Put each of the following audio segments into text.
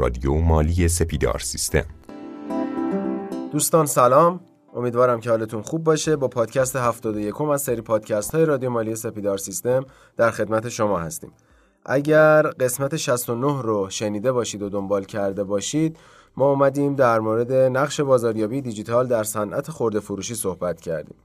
رادیو مالی سپیدار سیستم. دوستان سلام. امیدوارم که حالتون خوب باشه. با پادکست 71 از سری پادکست های رادیو مالی سپیدار سیستم در خدمت شما هستیم. اگر قسمت 69 رو شنیده باشید و دنبال کرده باشید ما اومدیم در مورد نقش بازاریابی دیجیتال در صنعت خورده فروشی صحبت کردیم.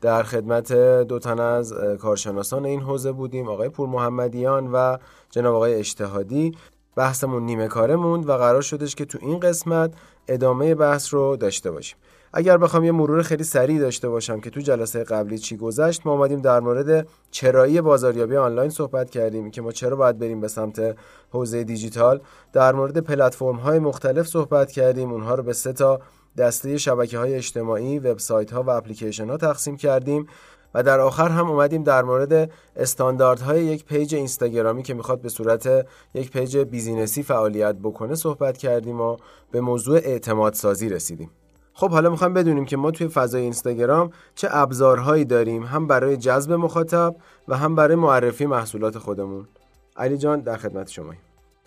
در خدمت دو تن از کارشناسان این حوزه بودیم آقای پور محمدیان و جناب آقای اجتهادی بحثمون نیمه کاره موند و قرار شدش که تو این قسمت ادامه بحث رو داشته باشیم. اگر بخوام یه مرور خیلی سریع داشته باشم که تو جلسه قبلی چی گذشت ما اومدیم در مورد چرایی بازاریابی آنلاین صحبت کردیم که ما چرا باید بریم به سمت حوزه دیجیتال. در مورد پلتفرم های مختلف صحبت کردیم اونها رو به سه تا دسته شبکه های اجتماعی وبسایت ها و اپلیکیشن ها تقسیم کردیم. و در آخر هم اومدیم در مورد استانداردهای یک page اینستاگرامی که می‌خواد به صورت یک page business ی فعالیت بکنه صحبت کردیم و به موضوع اعتماد سازی رسیدیم. خب حالا می‌خوایم بدونیم که ما توی فضای اینستاگرام چه ابزارهایی داریم هم برای جذب مخاطب و هم برای معرفی محصولات خودمون. علی جان در خدمت شماییم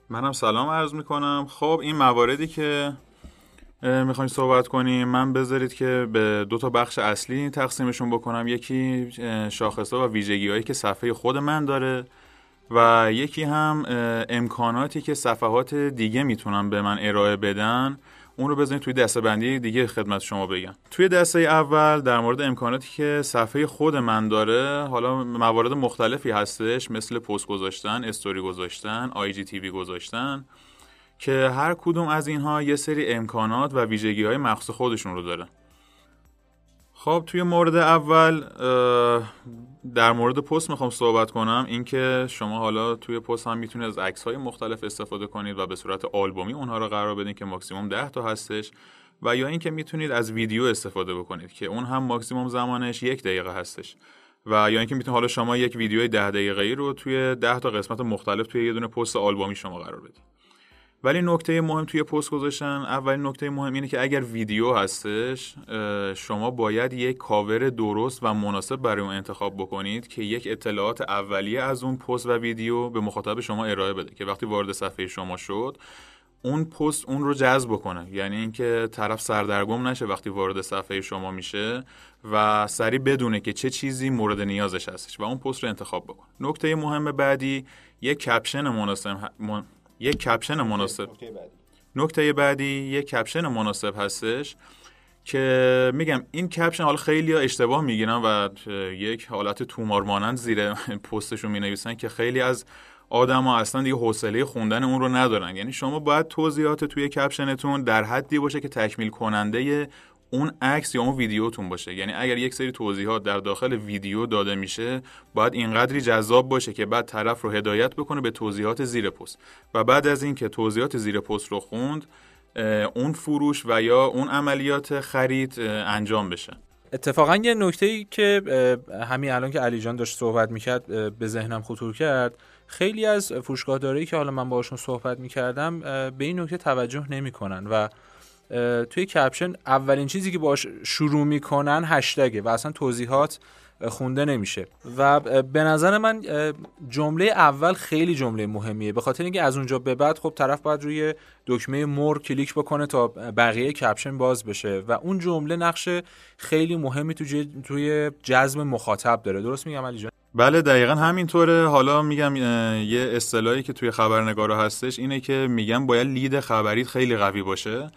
منم سلام عرض می‌کنم. خب این مواردی که می‌خوایم صحبت کنیم. من بذارید که به دو تا بخش اصلی تقسیمشون بکنم. یکی شاخصها و ویژگی هایی که صفحه خود من داره و یکی هم امکاناتی که صفحات دیگه می‌تونن به من ارائه بدن. اون رو بزنید توی دسته بندی دیگه خدمت شما بگم. توی دسته اول در مورد امکاناتی که صفحه خود من داره حالا موارد مختلفی هستش مثل پست گذاشتن استوری گذاشتن آی جی تیوی گذاشتن. که هر کدوم از اینها یه سری امکانات و ویژگی های مخصوص خودشون رو داره خب توی مورد اول در مورد پست می‌خوام صحبت کنم. اینکه شما حالا توی پست هم می‌تونید از عکس های مختلف استفاده کنید و به صورت آلبومی اونها رو قرار بدین که ماکسیموم 10 تا هستش و یا اینکه می‌تونید از ویدیو استفاده بکنید که اون هم ماکسیموم زمانش یک دقیقه هستش و یا اینکه می‌تونید حالا شما یک ویدیوی 10 دقیقه ای رو توی 10 تا قسمت مختلف توی یه دونه پست آلبومی شما قرار بدید. ولی نکته مهم توی پست گذاشتن اولین نکته مهم اینه که اگر ویدیو هستش شما باید یک کاور درست و مناسب برای اون انتخاب بکنید که یک اطلاعات اولیه از اون پست و ویدیو به مخاطب شما ارائه بده که وقتی وارد صفحه شما شد اون پست اون رو جذب بکنه. یعنی اینکه طرف سردرگم نشه وقتی وارد صفحه شما میشه و سریع بدونه که چه چیزی مورد نیازش هستش و اون پست رو انتخاب بکنه. نکته مهم بعدی یک کپشن مناسب یک کپشن مناسب. نکته بعدی یک کپشن مناسب هستش که میگم این کپشن حالا خیلی اشتباه می‌گیرن و یک حالت تومار مانند زیر پستشون می نویسن که خیلی از آدم ها اصلا دیگه حوصله خوندن اون رو ندارن. یعنی شما باید توضیحات توی کپشنتون در حدی باشه که تکمیل کننده اون عکس یا اون ویدیوتون باشه. یعنی اگر یک سری توضیحات در داخل ویدیو داده میشه باید اینقدری جذاب باشه که بعد طرف رو هدایت بکنه به توضیحات زیر پست. و بعد از اینکه توضیحات زیر پست رو خوند اون فروش و یا اون عملیات خرید انجام بشه. اتفاقا یه نکته ای که همین الان که علی جان داشت صحبت می‌کرد به ذهنم خطور کرد. خیلی از فروشگاه که حالا من باشون صحبت می‌کردم به این نکته توجه نمی‌کنن و توی کپشن اولین چیزی که باش شروع می‌کنن هشتگه و اصلا توضیحات خونده نمیشه. و به نظر من جمله اول خیلی جمله مهمیه. به خاطر اینکه از اونجا به بعد خب طرف باید روی دکمه مور کلیک بکنه تا بقیه کپشن باز بشه. و اون جمله نقش خیلی مهمی توی جذب مخاطب داره. درست میگم علی جان؟ بله دقیقا همینطوره. حالا میگم یه اصطلاحی که توی خبرنگارا هستش اینه که میگم باید لید خبریت خیلی قوی باشه.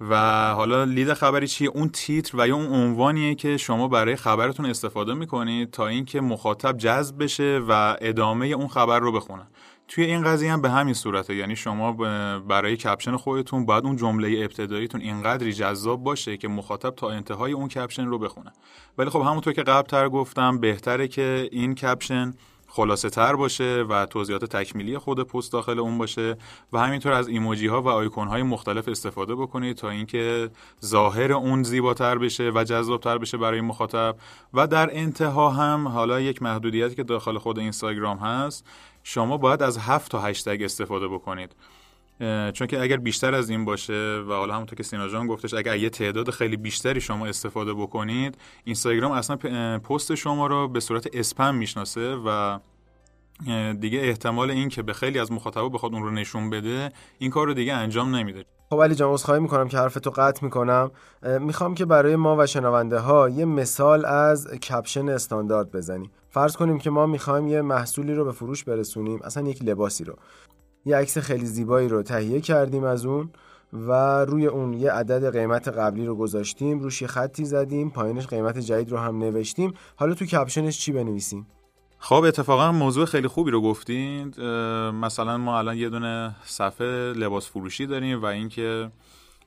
و حالا لید خبری چیه؟ اون تیتر و یا اون عنوانیه که شما برای خبرتون استفاده می‌کنید تا اینکه مخاطب جذب بشه و ادامه اون خبر رو بخونه. توی این قضیه هم به همین صورته. یعنی شما برای caption خودتون باید اون جمله ابتداییتون اینقدری جذاب باشه که مخاطب تا انتهای اون caption رو بخونه. ولی خب همونطور که قبل تر گفتم بهتره که این caption خلاصه تر باشه و توضیحات تکمیلی خود پست داخل اون باشه و همینطور از ایموجی ها و آیکون های مختلف استفاده بکنید تا اینکه ظاهر اون زیباتر بشه و جذابتر بشه برای مخاطب. و در انتها هم حالا یک محدودیتی که داخل خود اینستاگرام هست شما باید از هفت تا هشتگ استفاده بکنید. چون که اگر بیشتر از این باشه و حالا همونطور که سینا جان گفتش اگر یه تعداد خیلی بیشتری شما استفاده بکنید اینستاگرام اصلا پست شما رو به صورت اسپم می‌شناسه و دیگه احتمال این که به خیلی از مخاطبا بخواد اون رو نشون بده این کار رو دیگه انجام نمیده. خب علی جان عذرخواهی می‌کنم که حرفتو قطع می‌کنم. می‌خوام که برای ما و شنونده ها یه مثال از کپشن استاندارد بزنیم. فرض کنیم که ما می‌خوایم یه محصولی رو به فروش برسونیم اصلا یک لباسی رو. یه عکس خیلی زیبایی رو تهیه کردیم از اون و روی اون یه عدد قیمت قبلی رو گذاشتیم روش یه خطی زدیم پایینش قیمت جدید رو هم نوشتیم. حالا تو کپشنش چی بنویسیم؟ خب اتفاقا موضوع خیلی خوبی رو گفتین. مثلا ما الان یه دونه صفحه لباس فروشی داریم و اینکه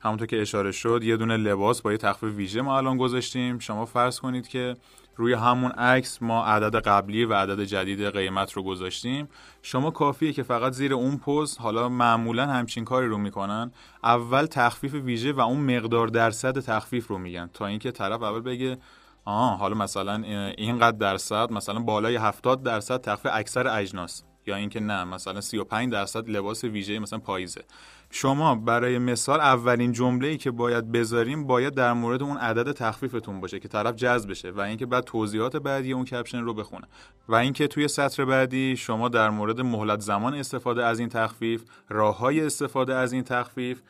همونطور که اشاره شد یه دونه لباس با یه تخفیف ویژه ما الان گذاشتیم. شما فرض کنید که روی همون عکس ما عدد قبلی و عدد جدید قیمت رو گذاشتیم. شما کافیه که فقط زیر اون پست حالا معمولا همچین کاری رو می‌کنن اول تخفیف ویژه و اون مقدار درصد تخفیف رو میگن. تا اینکه طرف اول بگه آه حالا مثلا اینقدر درصد مثلا بالای 70 درصد تخفیف اکثر اجناس. یا اینکه نه مثلا 35 درصد لباس ویژه مثلا پاییزه. شما برای مثال اولین جمله ای که باید بذاریم باید در مورد اون عدد تخفیفتون باشه که طرف جذب بشه و اینکه بعد توضیحات بعدی اون کپشن رو بخونه. و اینکه توی سطر بعدی شما در مورد مهلت زمان استفاده از این تخفیف راه های استفاده از این تخفیف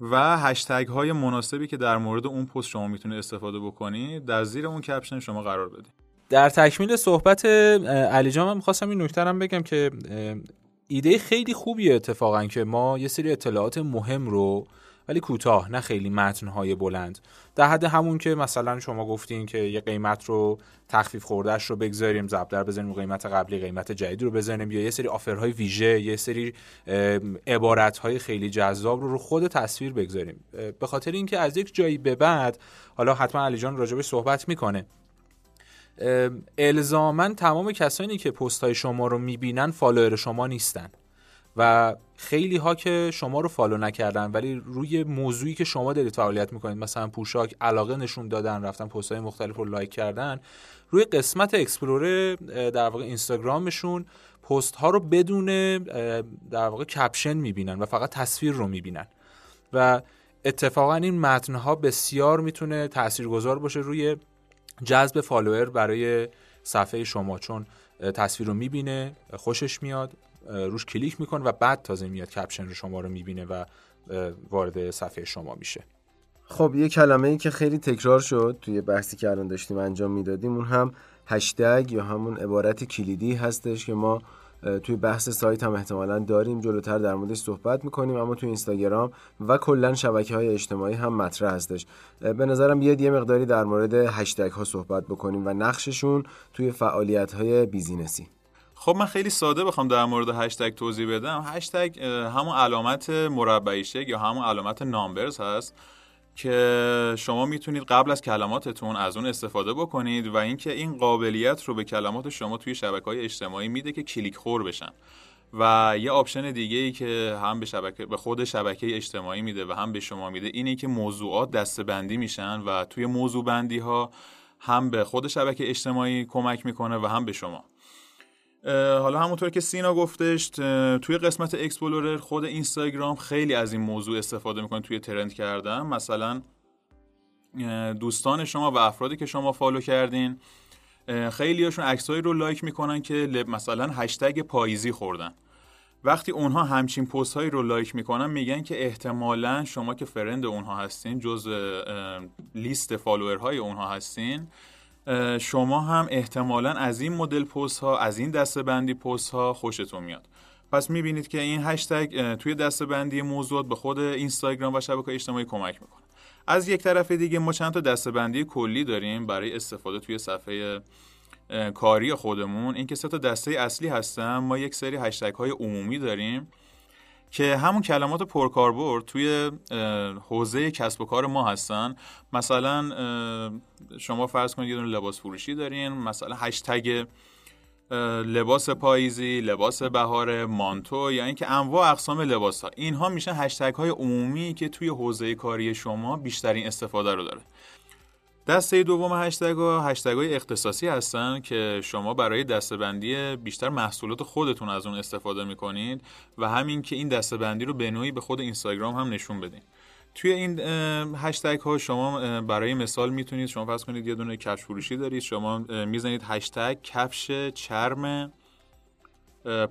و هشتگ های مناسبی که در مورد اون پست شما می‌تونه استفاده بکنید در زیر اون کپشن شما قرار بدید. در تکمیل صحبت علی جان من می‌خواستم این نکته بگم که ایده خیلی خوبیه اتفاقا که ما یه سری اطلاعات مهم رو ولی کوتاه نه خیلی متنهای بلند. در حد همون که مثلا شما گفتین که یه قیمت رو تخفیف خوردهش رو بگذاریم در بزنیم قیمت قبلی قیمت جدید رو بزنیم یا یه سری offer های ویژه یه سری عبارتهای خیلی جذاب رو رو خود تصویر بگذاریم. به خاطر اینکه از یک جایی به بعد حالا حتما علی جان راجبش صحبت می‌کنه. الزاما تمام کسانی که پست های شما رو می‌بینن follower شما نیستن. و خیلی ها که شما رو follow نکردن ولی روی موضوعی که شما دارید فعالیت می‌کنید مثلا پوشاک علاقه نشون دادن رفتن پست های مختلف رو لایک کردن روی قسمت explore در واقع اینستاگرامشون پست ها رو بدون در واقع caption می‌بینن و فقط تصویر رو می‌بینن. و اتفاقا این متن ها بسیار می‌تونه تاثیرگذار باشه روی جذب follower برای صفحه شما چون تصویر رو می‌بینه خوشش میاد روش کلیک می‌کنه و بعد تازه میاد caption رو شما رو می‌بینه و وارد صفحه شما میشه. خب یه کلمه ای که خیلی تکرار شد توی بحثی که الان داشتیم انجام می‌دادیم اون هم هشتگ یا همون عبارت کلیدی هستش که ما توی بحث سایت هم احتمالا داریم. جلوتر در موردش صحبت می‌کنیم اما توی اینستاگرام و کلا شبکه های اجتماعی هم مطرح هستش. به نظرم بیاد یه مقداری در مورد هشتگ ها صحبت بکنیم و نقششون توی فعالیت های بیزینسی. خب من خیلی ساده بخوام در مورد هشتگ توضیح بدم. هشتگ همون علامت مربعی یا همون علامت numbers هست. که شما می‌تونید قبل از کلماتتون از اون استفاده بکنید و اینکه این قابلیت رو به کلمات شما توی شبکه های اجتماعی میده که کلیک خور بشن. و یه option دیگه ای که هم به شبکه به خود شبکه اجتماعی میده و هم به شما میده اینه که موضوعات دسته‌بندی میشن و توی موضوع بندی ها هم به خود شبکه اجتماعی کمک می‌کنه و هم به شما. حالا همونطور که سینا گفتش توی قسمت explorer خود اینستاگرام خیلی از این موضوع استفاده می‌کنه توی trend کردن. مثلا دوستان شما و افرادی که شما follow کردین خیلی هاشون عکسایی رو لایک می‌کنن که مثلا هشتگ پاییزی خوردن. وقتی اونها همچین پست هایی رو لایک می‌کنن میگن که احتمالا شما که friend اونها هستین جزء لیست follower های اونها هستین شما هم احتمالا از این مدل پست ها از این دسته بندی پست ها خوشتون میاد. پس می‌بینید که این هشتگ توی دسته بندی موضوعات به خود اینستاگرام و شبکه اجتماعی کمک می‌کنه. از یک طرف دیگه ما چند تا دسته بندی کلی داریم برای استفاده توی صفحه کاری خودمون. این که سه تا دسته اصلی هستن ما یک سری هشتگ های عمومی داریم. که همون کلمات پرکاربرد توی حوزه کسب و کار ما هستن. مثلا شما فرض کنید یه دونه لباس فروشی دارین مثلا هشتگ لباس پاییزی، لباس بهار، مانتو یا اینکه انواع اقسام لباس ها اینها میشن هشتگ های عمومی که توی حوزه کاری شما بیشترین استفاده رو داره. دسته دوم هشتگ ها هشتگ های اختصاصی هستن که شما برای دستبندی بیشتر محصولات خودتون از اون استفاده می‌کنید و همین که این دستبندی رو به نوعی به خود اینستاگرام هم نشون بدین. توی این هشتگ ها شما برای مثال می‌تونید شما فرض کنید یه دونه کفش فروشی دارید شما می‌زنید هشتگ کفش چرم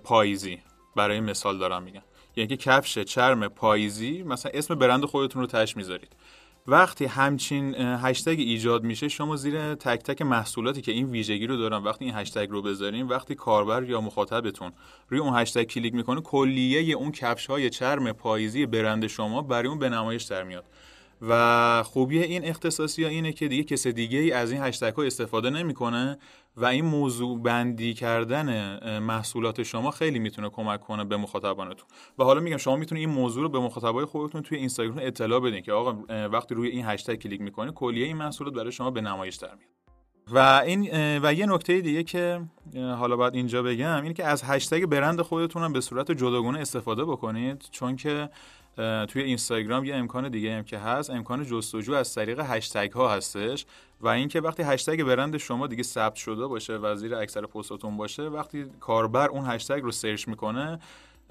پاییزی. برای مثال دارم میگم. یعنی که کفش چرم پاییزی مثلا اسم برند خودتون رو تش می‌ذارید. وقتی همچین هشتگ ایجاد میشه شما زیر تک تک محصولاتی که این ویژگی رو دارن وقتی این هشتگ رو بذارین وقتی کاربر یا مخاطبتون روی اون هشتگ کلیک می‌کنه کلیه اون کفش های چرم پاییزی برند شما برای اون به نمایش در میاد. و خوبی این اختصاصی ها اینه که دیگه کس دیگه ای از این هشتگ ها استفاده نمی‌کنه و این موضوع بندی کردن محصولات شما خیلی می‌تونه کمک کنه به مخاطبانتون. و حالا میگم شما می‌تونید این موضوع رو به مخاطبای خودتون توی اینستاگرام اطلاع بدین که آقا وقتی روی این هشتگ کلیک می‌کنه کلیه این محصولات برای شما به نمایش در میاد. و این و یه نکته دیگه که حالا باید اینجا بگم اینه که از هشتگ برند خودتون هم به صورت جداگانه استفاده بکنید چون که توی اینستاگرام یه امکان دیگه هم که هست. امکان جستجو از طریق هشتگ ها هستش و اینکه وقتی هشتگ برند شما دیگه ثبت شده باشه و زیر اکثر پستاتون باشه وقتی کاربر اون هشتگ رو سرچ می‌کنه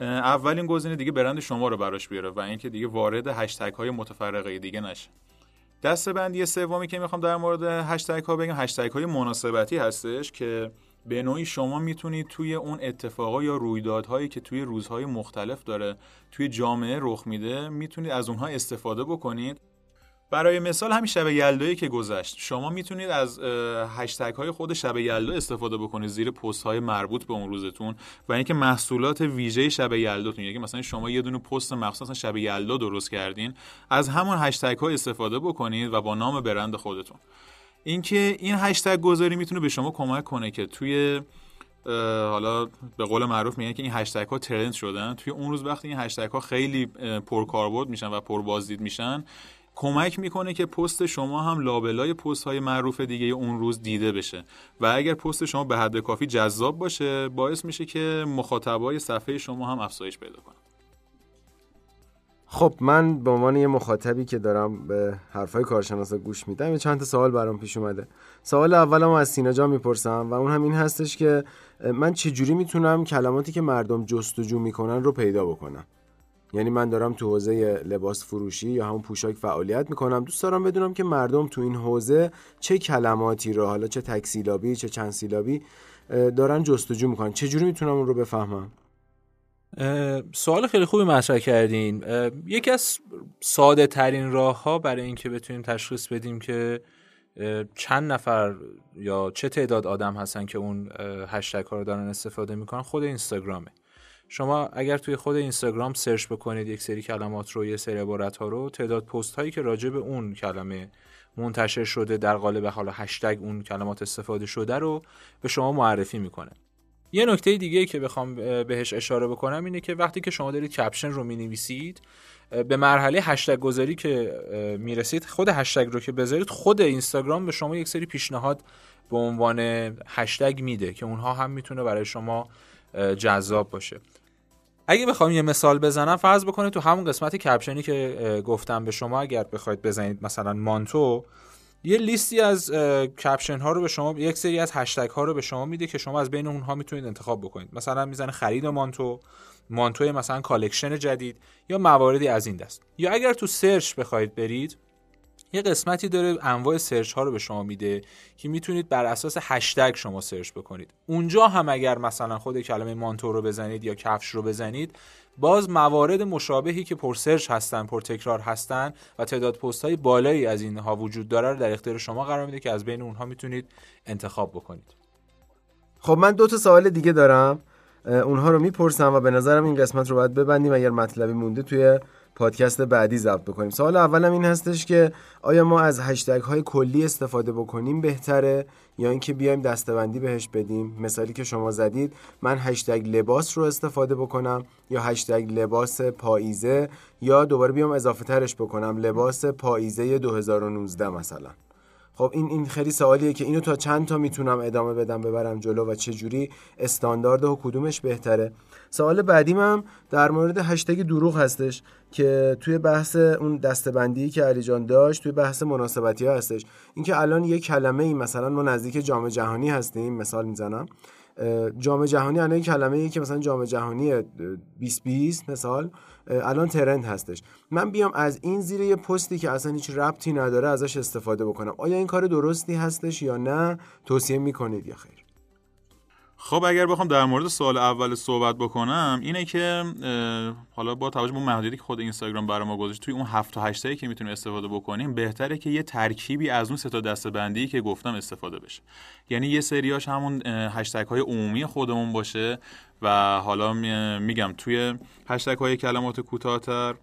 اولین گزینه دیگه برند شما رو براش بیاره و اینکه دیگه وارد هشتگ های متفرقه دیگه نشه. دسته بندی سومی که می‌خوام در مورد هشتگ ها بگم هشتگ های مناسبتی هستش که به نوعی شما می‌تونید توی اون اتفاقا یا رویدادهایی که توی روزهای مختلف داره توی جامعه رخ میده می‌تونید از اونها استفاده بکنید. برای مثال همین شب یلدایی که گذشت شما می‌تونید از هشتگ های خود شب یلدا استفاده بکنید زیر پست های مربوط به اون روزتون و اینکه محصولات ویژه شب یلداتون یعنی مثلا شما یه دونه پست مخصوص شب یلدا درست کردین از همون هشتگ ها استفاده بکنید و با نام برند خودتون. اینکه این هشتگ گذاری می‌تونه به شما کمک کنه که توی حالا به قول معروف میگن که این هشتگ ها ترند شدن. توی اون روز وقتی این هشتگ ها خیلی پرکاربرد میشن و پر بازدید میشن کمک می‌کنه که پست شما هم لابلای پست های معروف دیگه اون روز دیده بشه. و اگر پست شما به حد کافی جذاب باشه باعث میشه که مخاطبای صفحه شما هم افزایش پیدا کنه. خب من به عنوان یه مخاطبی که دارم به حرفای کارشناسا گوش میدم یه چند تا سوال برام پیش اومده. سوال اولم از سینا جان می‌پرسم و اون هم این هستش که من چجوری می‌تونم کلماتی که مردم جستجو می‌کنن رو پیدا بکنم؟ یعنی من دارم تو حوزه لباس فروشی یا همون پوشاک فعالیت می‌کنم دوست دارم بدونم که مردم تو این حوزه چه کلماتی رو حالا چه تکسیلابی چه چند سیلابی دارن جستجو می‌کنن. چجوری می‌تونم اون رو بفهمم؟ سوال خیلی خوبی مطرح کردین. یکی از ساده ترین راه ها برای اینکه بتونیم تشخیص بدیم که چند نفر یا چه تعداد آدم هستن که اون هشتگ ها رو دارن استفاده می‌کنن خود اینستاگرامه. شما اگر توی خود اینستاگرام سرچ بکنید یک سری کلمات رو یه سری عبارت ها رو تعداد پست هایی که راجع به اون کلمه منتشر شده در قالب حالا هشتگ اون کلمات استفاده شده رو به شما معرفی می‌کنه. یه نکته دیگه که بخوام بهش اشاره بکنم اینه که وقتی که شما دارید کپشن رو می‌نویسید به مرحله هشتگ گذاری که می‌رسید خود هشتگ رو که بذارید خود اینستاگرام به شما یک سری پیشنهاد به عنوان هشتگ میده که اونها هم می‌تونه برای شما جذاب باشه. اگه بخوام یه مثال بزنم فرض بکنید تو همون قسمت caption ی که گفتم به شما اگر بخواید بزنید مثلا مانتو یه لیستی از caption ها رو به شما یک سری از هشتگ ها رو به شما میده که شما از بین اونها می‌تونید انتخاب بکنید. مثلا می‌زنه خرید مانتو مانتو مثلا collection جدید یا مواردی از این دست. یا اگر تو search بخواید برید یه قسمتی داره انواع search ها رو به شما میده که می‌تونید بر اساس هشتگ شما search بکنید. اونجا هم اگر مثلا خود کلمه مانتو رو بزنید یا کفش رو بزنید باز موارد مشابهی که پر search هستن پر تکرار هستن و تعداد پست های بالایی از اینها وجود داره رو در اختیار شما قرار میده که از بین اونها می‌تونید انتخاب بکنید. خب من دو تا سوال دیگه دارم. اونها رو می‌پرسم و به نظرم این قسمت رو باید ببندیم. اگر مطلبی مونده توی پادکست بعدی ضبط بکنیم. سوال اولم این هستش که آیا ما از هشتگ های کلی استفاده بکنیم بهتره یا اینکه بیایم دستبندی بهش بدیم؟ مثالی که شما زدید من هشتگ لباس رو استفاده بکنم یا هشتگ لباس پاییزه یا دوباره بیام اضافه ترش بکنم. لباس پاییزه 2019 مثلا. خب این این خیلی سوالیه که اینو تا چند تا می‌تونم ادامه بدم ببرم جلو و چه جوری استاندارد و کدومش بهتره. سوال بعدیم هم در مورد هشتگ دروغ هستش که توی بحث اون دستبندی که علی جان داشت توی بحث مناسبتی ها هستش. اینکه الان یه کلمه ای مثلا ما نزدیک جام جهانی هستیم مثال می‌زنم. جام جهانی الان کلمه ای که مثلا جام جهانی 2020 مثال. الان ترند هستش. من بیام از این زیر یه پستی که اصلا هیچ ربطی نداره ازش استفاده بکنم. آیا این کار درستی هستش یا نه؟ توصیه می‌کنید یا خیر. خب اگر بخوام در مورد سوال اول صحبت بکنم اینه که حالا با توجه به محدودیتی که خود اینستاگرام برای ما گذاشت توی اون 7 تا 8 که می‌تونیم استفاده بکنیم بهتره که یه ترکیبی از اون سه تا دسته‌بندی که گفتم استفاده بشه. یعنی یه سریاش همون هشتگ های عمومی خودمون باشه و حالا میگم توی هشتگ های کلمات کوتاه‌تر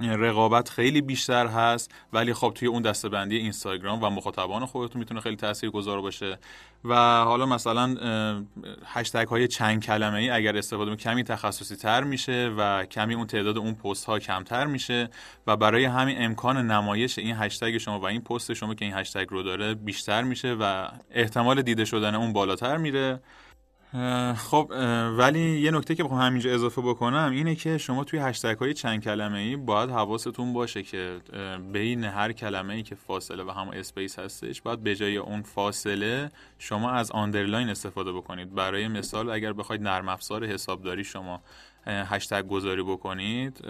رقابت خیلی بیشتر هست ولی خب توی اون دستبندی اینستاگرام و مخاطبان خودتون می‌تونه خیلی تاثیرگذار باشه. و حالا مثلا هشتگ های چند کلمه ای اگر استفاده کمی تخصصی تر میشه و کمی اون تعداد اون پست ها کمتر میشه و برای همین امکان نمایش این هشتگ شما و این پست شما که این هشتگ رو داره بیشتر میشه و احتمال دیده شدن اون بالاتر میره. خب ولی یه نکته که بخوام همینجا اضافه بکنم اینه که شما توی هشتگ های چند کلمه ای باید حواستون باشه که بین هر کلمه ای که فاصله و هم space هستش باید به جای اون فاصله شما از underline استفاده بکنید. برای مثال اگر بخواید نرم افزار حسابداری شما هشتگ گذاری بکنید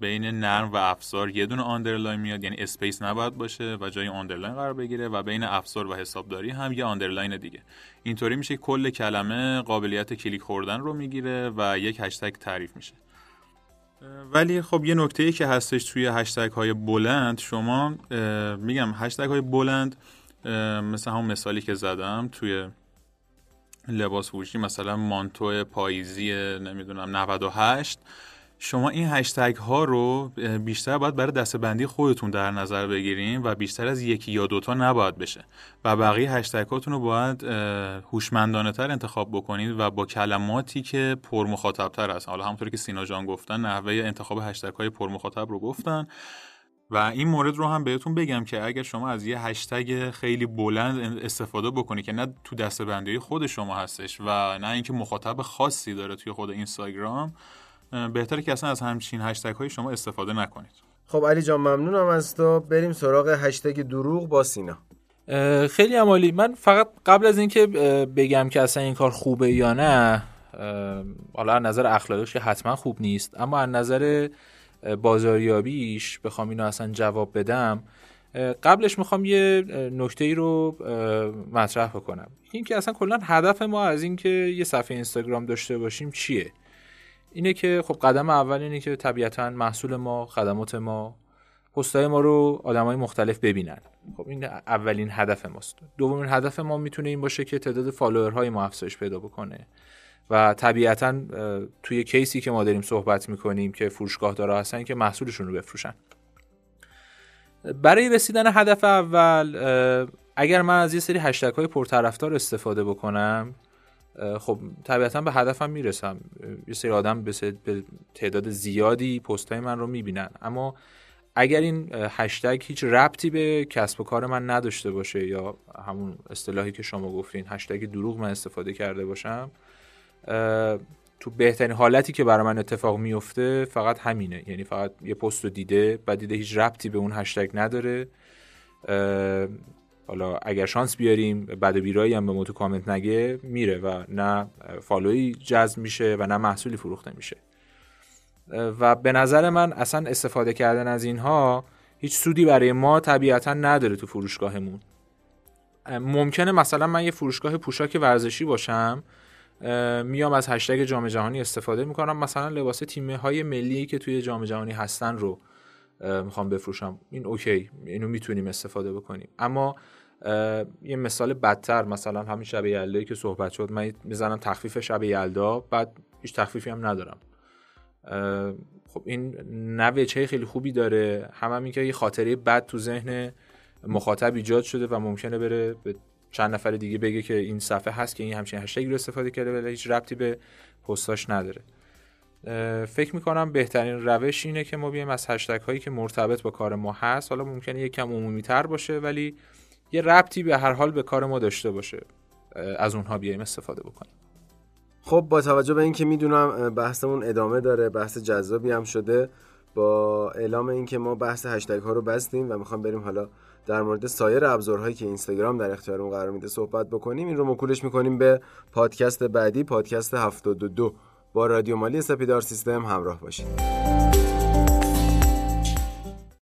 بین نرم و افزار یه دونه underline میاد یعنی space نباید باشه و جای underline قرار بگیره و بین افزار و حسابداری هم یه underline دیگه. اینطوری میشه کل کلمه قابلیت کلیک خوردن رو می‌گیره و یک هشتگ تعریف میشه. ولی خب یه نکته ای که هستش توی هشتگ های بلند شما میگم هشتگ های بلند مثل همون مثالی که زدم توی لباس فروشی مثلا مانتو پاییزی نمی‌دونم 98 شما این هشتگ ها رو بیشتر باید برای دستبندی خودتون در نظر بگیریم و بیشتر از یکی یا دوتا نباید بشه. و بقیه هشتگ هاتون رو باید هوشمندانه تر انتخاب بکنید و با کلماتی که پر مخاطب تر هست. حالا همونطوری که سینا جان گفتن نحوه انتخاب هشتگ های پر مخاطب رو گفتن. و این مورد رو هم بهتون بگم که اگر شما از یه هشتگ خیلی بلند استفاده بکنی که نه تو دستبندی خود شما هستش و نه اینکه مخاطب خاصی داره توی خود اینستاگرام بهتره که اصلا از همچین هشتگ های شما استفاده نکنید. خب علی جان ممنونم از تو. بریم سراغ هشتگ دروغ با سینا. خیلی عمالی من فقط قبل از اینکه بگم که اصلا این کار خوبه یا نه حالا از نظر اخلاقیش حتما خوب نیست اما از نظر بازاریابیش بخوام اینو اصلا جواب بدم قبلش می‌خوام یه نکته ای رو مطرح بکنم. این که اصلا کلا هدف ما از اینکه یه صفحه اینستاگرام داشته باشیم چیه؟ اینه که خب قدم اول اینه که طبیعتا محصول ما خدمات ما پستای ما رو های مختلف ببینن. خب این اولین هدف ماست. دومین هدف ما می‌تونه این باشه که تعداد فالوورهای ما افزایش پیدا بکنه. و طبیعتا توی کیسی که ما داریم صحبت می‌کنیم که فروشگاه داره هستن که محصولشون رو بفروشن. برای رسیدن هدف اول اگر من از یه سری هشتگ های پرطرفدار استفاده بکنم خب طبیعتا به هدفم می‌رسم. یه سری آدم به تعداد زیادی پست های من رو می‌بینن. اما اگر این هشتگ هیچ ربطی به کسب و کار من نداشته باشه یا همون اصطلاحی که شما گفتین هشتگ دروغ من استفاده کرده باشم تو بهترین حالتی که برای من اتفاق میفته فقط همینه. یعنی فقط یه پست رو دیده بعد دیده هیچ ربطی به اون هشتگ نداره. حالا اگر شانس بیاریم بعد بیرایی هم به ما کامنت نگه میره و نه فالوی جذب میشه و نه محصولی فروخته میشه. و به نظر من اصلا استفاده کردن از اینها هیچ سودی برای ما طبیعتا نداره تو فروشگاهمون. ممکنه مثلا من یه فروشگاه پوشاک ورزشی باشم میام از هشتگ جام جهانی استفاده می‌کنم. مثلا لباس تیم های ملی که توی جام جهانی هستن رو می‌خوام بفروشم. این اوکی اینو می‌تونیم استفاده بکنیم. اما یه مثال بدتر مثلا همین شب یلدا که صحبت شد من می‌زنم تخفیف شب یلدا بعد هیچ تخفیفی هم ندارم. خب این نه خیلی خوبی داره. هم, هم این که یه خاطره بد تو ذهن مخاطب ایجاد شده و ممکنه بره به چند نفر دیگه بگه که این صفحه هست که این همچین هشتگی رو استفاده کرده ولی هیچ ربطی به پستاش نداره. فکر می‌کنم بهترین روش اینه که ما بیایم از هشتگ هایی که مرتبط با کار ما هست. حالا ممکنه یک کم عمومی تر باشه ولی یه ربطی به هر حال به کار ما داشته باشه. از اونها بیایم استفاده بکنیم. خب با توجه به اینکه می‌دونم بحثمون ادامه داره بحث جذابی هم شده. با اعلام اینکه ما بحث هشتگ ها رو بستیم و می‌خوام بریم حالا در مورد سایر ابزارهایی که اینستاگرام در اختیارمون قرار میده صحبت بکنیم. این رو مکولش می‌کنیم به پادکست بعدی پادکست 72 با رادیو مالی سپیدار سیستم همراه باشید.